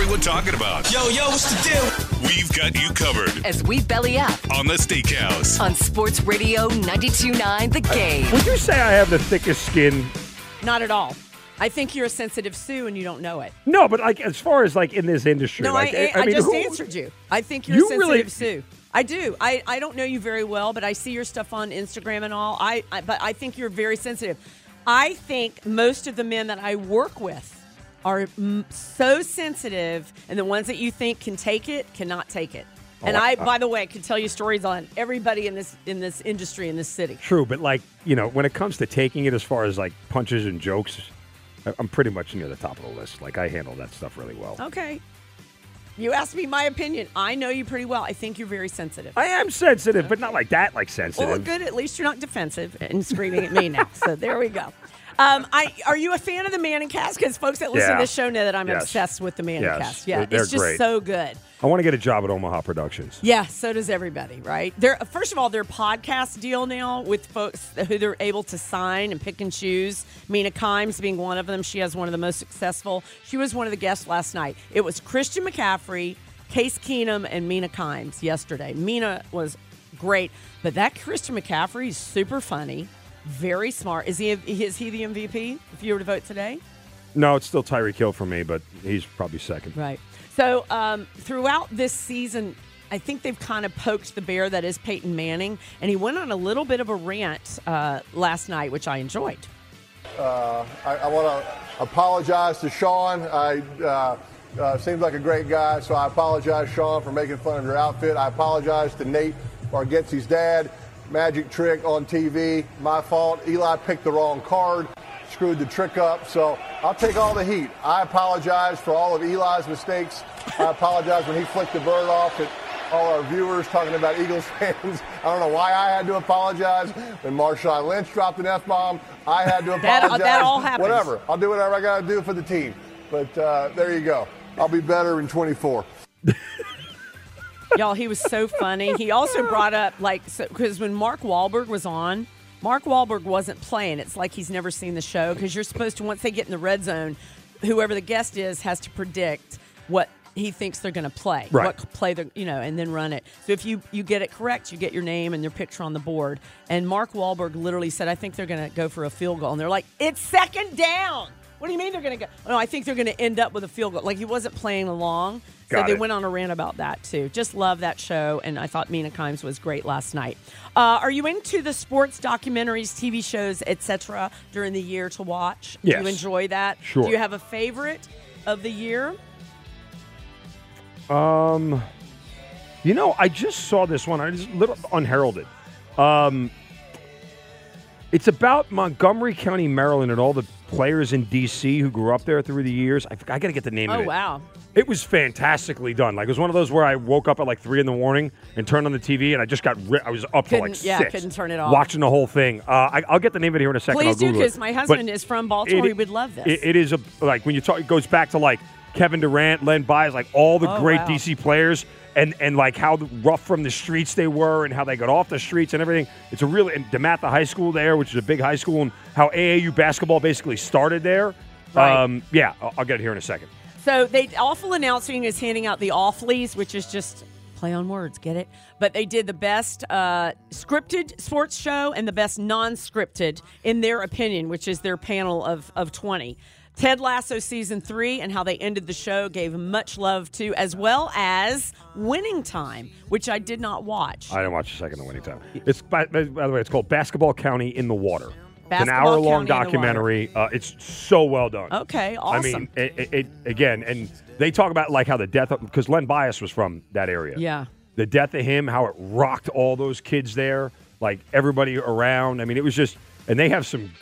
everyone talking about. Yo, yo, what's the deal? We've got you covered As we belly up on the Steakhouse. on Sports Radio 92.9 The Game. Would you say I have the thickest skin? Not at all. I think you're a sensitive Sue and you don't know it. No, but like as far as like in this industry, No, like, I, I, mean, just who- answered you. I think you're You a sensitive really- Sue. I do. I, I don't know you very well, but I see your stuff on Instagram and all. I, I but I think you're very sensitive. I think most of the men that I work with are mm, so sensitive, and the ones that you think can take it cannot take it. And Oh, I, I- by the way, could tell you stories on everybody in this in this industry in this city. True, but like you know, when it comes to taking it as far as like punches and jokes, I'm pretty much near the top of the list. Like I handle that stuff really well. Okay. You asked me my opinion. I know you pretty well. I think you're very sensitive. I am sensitive, but not like that. Like sensitive. Well, good. At least you're not defensive and screaming at me now. So there we go. Um, I are you a fan of the Manning cast? Because folks that listen Yeah. to this show know that I'm Yes. obsessed with the Manning Yes. cast. Yeah, They're- they're it's just great. so good. I want to get a job at Omaha Productions. Yeah, so does everybody, right? They're first of all, their podcast deal now with folks who they're able to sign and pick and choose. Mina Kimes being one of them. She has one of the most successful. She was one of the guests last night. It was Christian McCaffrey, Case Keenum, and Mina Kimes yesterday. Mina was great, but that Christian McCaffrey is super funny, very smart. Is he is he the MVP if you were to vote today? No, it's still Tyreek Hill for me, but he's probably second. Right. So um, throughout this season, I think they've kind of poked the bear that is Peyton Manning, and he went on a little bit of a rant uh, last night, which I enjoyed. I, I want to apologize to Sean. I uh, uh, seems like a great guy, so I apologize, Sean, for making fun of your outfit. I apologize to Nate Bargatze's dad. Magic trick on TV, my fault. Eli picked the wrong card, screwed the trick up. So I'll take all the heat. I apologize for all of Eli's mistakes. I apologize when he flicked the bird off at all our viewers talking about Eagles fans. I don't know why I had to apologize. When Marshawn Lynch dropped an F bomb, I had to That- apologize. that all happens. Whatever. I'll do whatever I got to do for the team. But uh, there you go. I'll be better in 24. Y'all, he was so funny. He also brought up, like, because when Mark Wahlberg was on, Mark Wahlberg wasn't playing. It's like he's never seen the show because you're supposed to, once they get in the red zone, whoever the guest is has to predict what he thinks they're going to play, Right. what play they're, you know, and then run it. So if you you get it correct, you get your name and your picture on the board. And Mark Wahlberg literally said, "I think they're going to go for a field goal," and they're like, "It's second down." What do you mean they're going to go? No, I think they're going to end up with a field goal. Like he wasn't playing along. So Got they it. went on a rant about that too. Just love that show, and I thought Mina Kimes was great last night. Uh, are you into the sports documentaries, TV shows, etc. during the year to watch? Do you enjoy that? Sure. Do you have a favorite of the year? Um, you know, I just saw this one. I just little unheralded. Um, it's about Montgomery County, Maryland, and all the players in D.C. who grew up there through the years. I, I got to get the name of Oh it. wow! It was fantastically done. Like it was one of those where I woke up at like three in the morning and turned on the TV, and I just got ri- I was up to like Couldn't- yeah, six, couldn't turn it off. watching the whole thing. Uh, I, I'll get the name of it here in a second. Please do, Google it. 'cause my husband But is from Baltimore. it- He would love this. it- it is a like when you talk. It goes back to like Kevin Durant, Len Bias, like all the Oh, great wow. DC players, and and like how rough from the streets they were, and how they got off the streets and everything. It's a really and DeMatha High School there, which is a big high school, and how AAU basketball basically started there. Right. Um, yeah, I'll, I'll get it here in a second. So they awful announcing is handing out the awfullies, which is just play on words, get it? But they did the best uh, scripted sports show and the best non-scripted in their opinion, which is their panel of of twenty. Ted Lasso season three and how they ended the show gave much love to, as well as Winning Time, which I did not watch. I didn't watch the second of winning time. It's by, by the way, it's called Basketball County in the Water. it's an Basketball hour long County in the Water. documentary. Uh, it's so well done. Okay, I awesome. mean, it, it, it again, and they talk about like how the death of because Len Bias was from that area. Yeah. the death of him, how it rocked all those kids there, like everybody around. I mean, it was just, and they have some,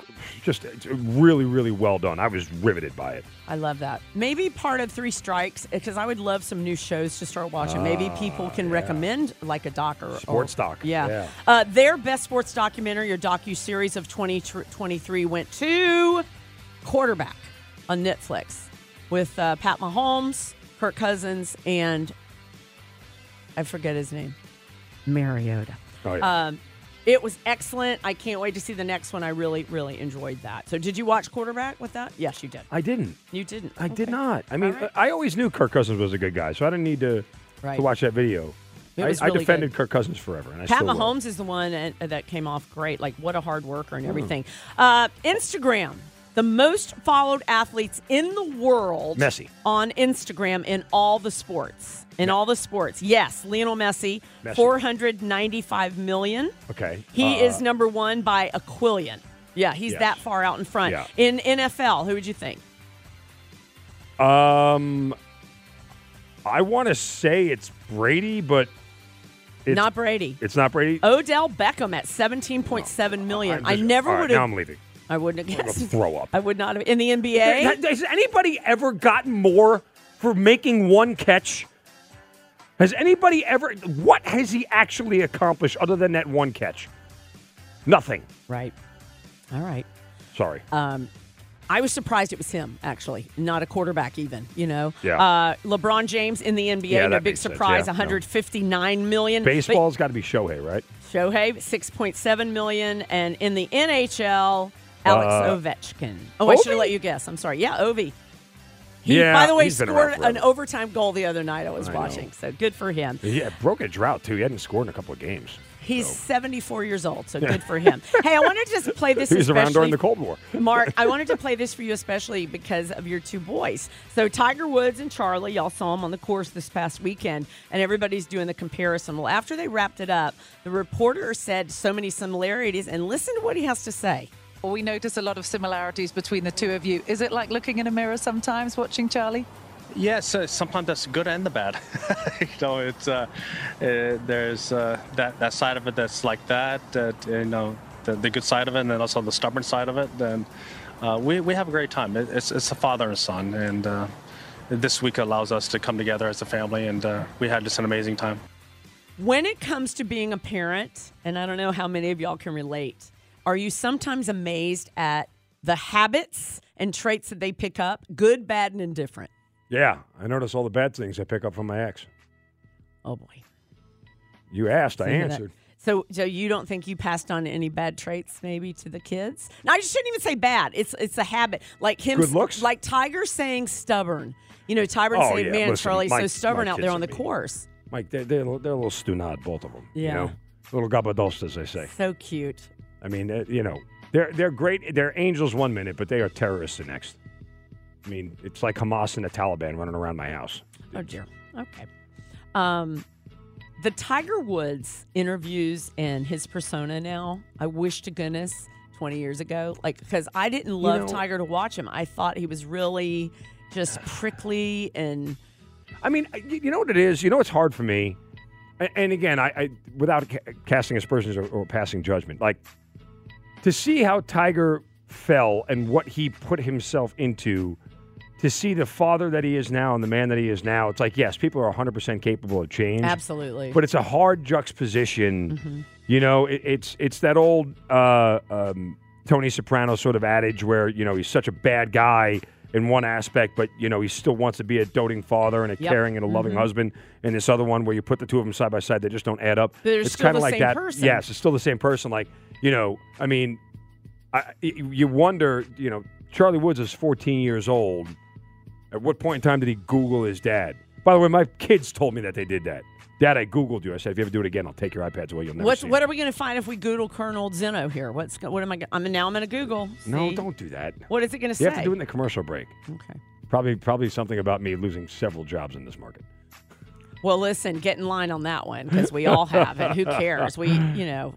just really, really well done. I was riveted by it. I love that. Maybe part of Three Strikes, because I would love some new shows to start watching. Maybe people can recommend like a doc or Ah, Sports or, doc, Yeah. yeah. Uh, their best sports documentary or docu series of 2023 went to Quarterback on Netflix with uh, Pat Mahomes, Kirk Cousins, and I forget his name, Mariota. Oh yeah. Um, It was excellent. I can't wait to see the next one. I really, really enjoyed that. So, did you watch quarterback with that? Yes, you did. I didn't. You didn't. I did not. I mean, right. I always knew Kirk Cousins was a good guy, so I didn't need to, Right. to watch that video. I, was I defended good. Kirk Cousins forever, and I Pat will. Mahomes is the one that, came off great. Like, what a hard worker Hmm. and everything. Uh, Instagram, the most followed athletes in the world. Messi. On Instagram in all the sports. In all the sports. Yes, Lionel Messi, Messi. 495 million. Okay. He Uh, is number one by a quillion. Yeah, he's Yes. that far out in front. Yeah. In NFL, who would you think? Um, I want to say it's Brady, but it's Not Brady. It's not Brady. Odell Beckham at 17.7 million. I'm I never right, would Now have. I'm leaving. I wouldn't have guessed. throw up. I would not have. In the NBA? Has anybody ever gotten more for making one catch? Has anybody ever? What has he actually accomplished other than that one catch? Nothing. Right. All right. Sorry. Um, I was surprised it was him, actually, not a quarterback, even. You know, Yeah. Uh, LeBron James in the NBA, Yeah, no big surprise, Yeah, no. 159 million. Baseball's got to be Shohei, right? Shohei, 6.7 million, and in the NHL, Alex Uh, Ovechkin. Oh, I should have let you guess. I'm sorry. Yeah, Ovi. He, Yeah, by the way, he's been around scored an overtime goal the other night. I was I know. watching, so good for him. Yeah, broke a drought too. He hadn't scored in a couple of games. He's So. 74 years old, so good for him. hey, I wanted to just play this. He was around during the Cold War. Mark, I wanted to play this for you especially because of your two boys. So Tiger Woods and Charlie, y'all saw them on the course this past weekend, and everybody's doing the comparison. Well, after they wrapped it up, the reporter said so many similarities, and listen to what he has to say. Well, we notice a lot of similarities between the two of you. Is it like looking in a mirror sometimes watching Charlie? Yes, uh, sometimes that's the good and the bad. you know, it's uh, uh, there's uh, that that side of it that's like that. That you know, the, the good side of it, and then also the stubborn side of it. Then uh, we we have a great time. It, it's it's a father and son, and uh, this week allows us to come together as a family, and uh, we had just an amazing time. When it comes to being a parent, and I don't know how many of y'all can relate, are you sometimes amazed at the habits and traits that they pick up, good, bad, and indifferent? Yeah, I notice all the bad things I pick up from my ex. Oh boy. You asked, I answered. So, so you don't think you passed on any bad traits maybe to the kids? No, I shouldn't even say bad. It's it's a habit. Like him, Good looks? like Tiger saying stubborn. You know, Tiger Oh, saying, yeah, "Man, listen, Charlie's my- so stubborn out there on the course." Mike, they're, they're, they're a little stunad, both of them. Yeah. You know? Little gabados, as they say. So cute. I mean, they're- you know, they're they're great. They're angels one minute, but they are terrorists the next. I mean, it's like Hamas and the Taliban running around my house. Oh dear. Okay. Um, the Tiger Woods interviews and his persona now. I wish to goodness twenty years ago, like because I didn't love know- Tiger to watch him. I thought he was really just prickly and I mean, you know what it is? You know it's hard for me? And again, I, I without ca- casting aspersions or, or passing judgment, like to see how Tiger fell and what he put himself into, to see the father that he is now and the man that he is now, it's like, yes, people are 100% capable of change. absolutely. But it's a hard juxtaposition. You know, it, it's it's that old uh, um, Tony Soprano sort of adage where you know he's such a bad guy in one aspect, but you know he still wants to be a doting father and a Yep. caring and a loving husband. And this other one where you put the two of them side by side, they just don't add up. They're it's still kinda the like same that. person. Yes, it's still the same person. Like you know, I mean, I, you wonder, you know, Charlie Woods is 14 years old. At what point in time did he Google his dad? By the way, my kids told me that they did that. Dad, I Googled you. I said, if you ever do it again, I'll take your iPads away. You'll never What's, see what it. are we going to find if we Google Colonel Zinno here? What's what am I? go- I mean, now I'm going to Google. No, don't do that. What is it going to say? You have to do it in the commercial break. okay. Probably, probably something about me losing several jobs in this market. Well, listen, get in line on that one because we all have it. Who cares? We, you know,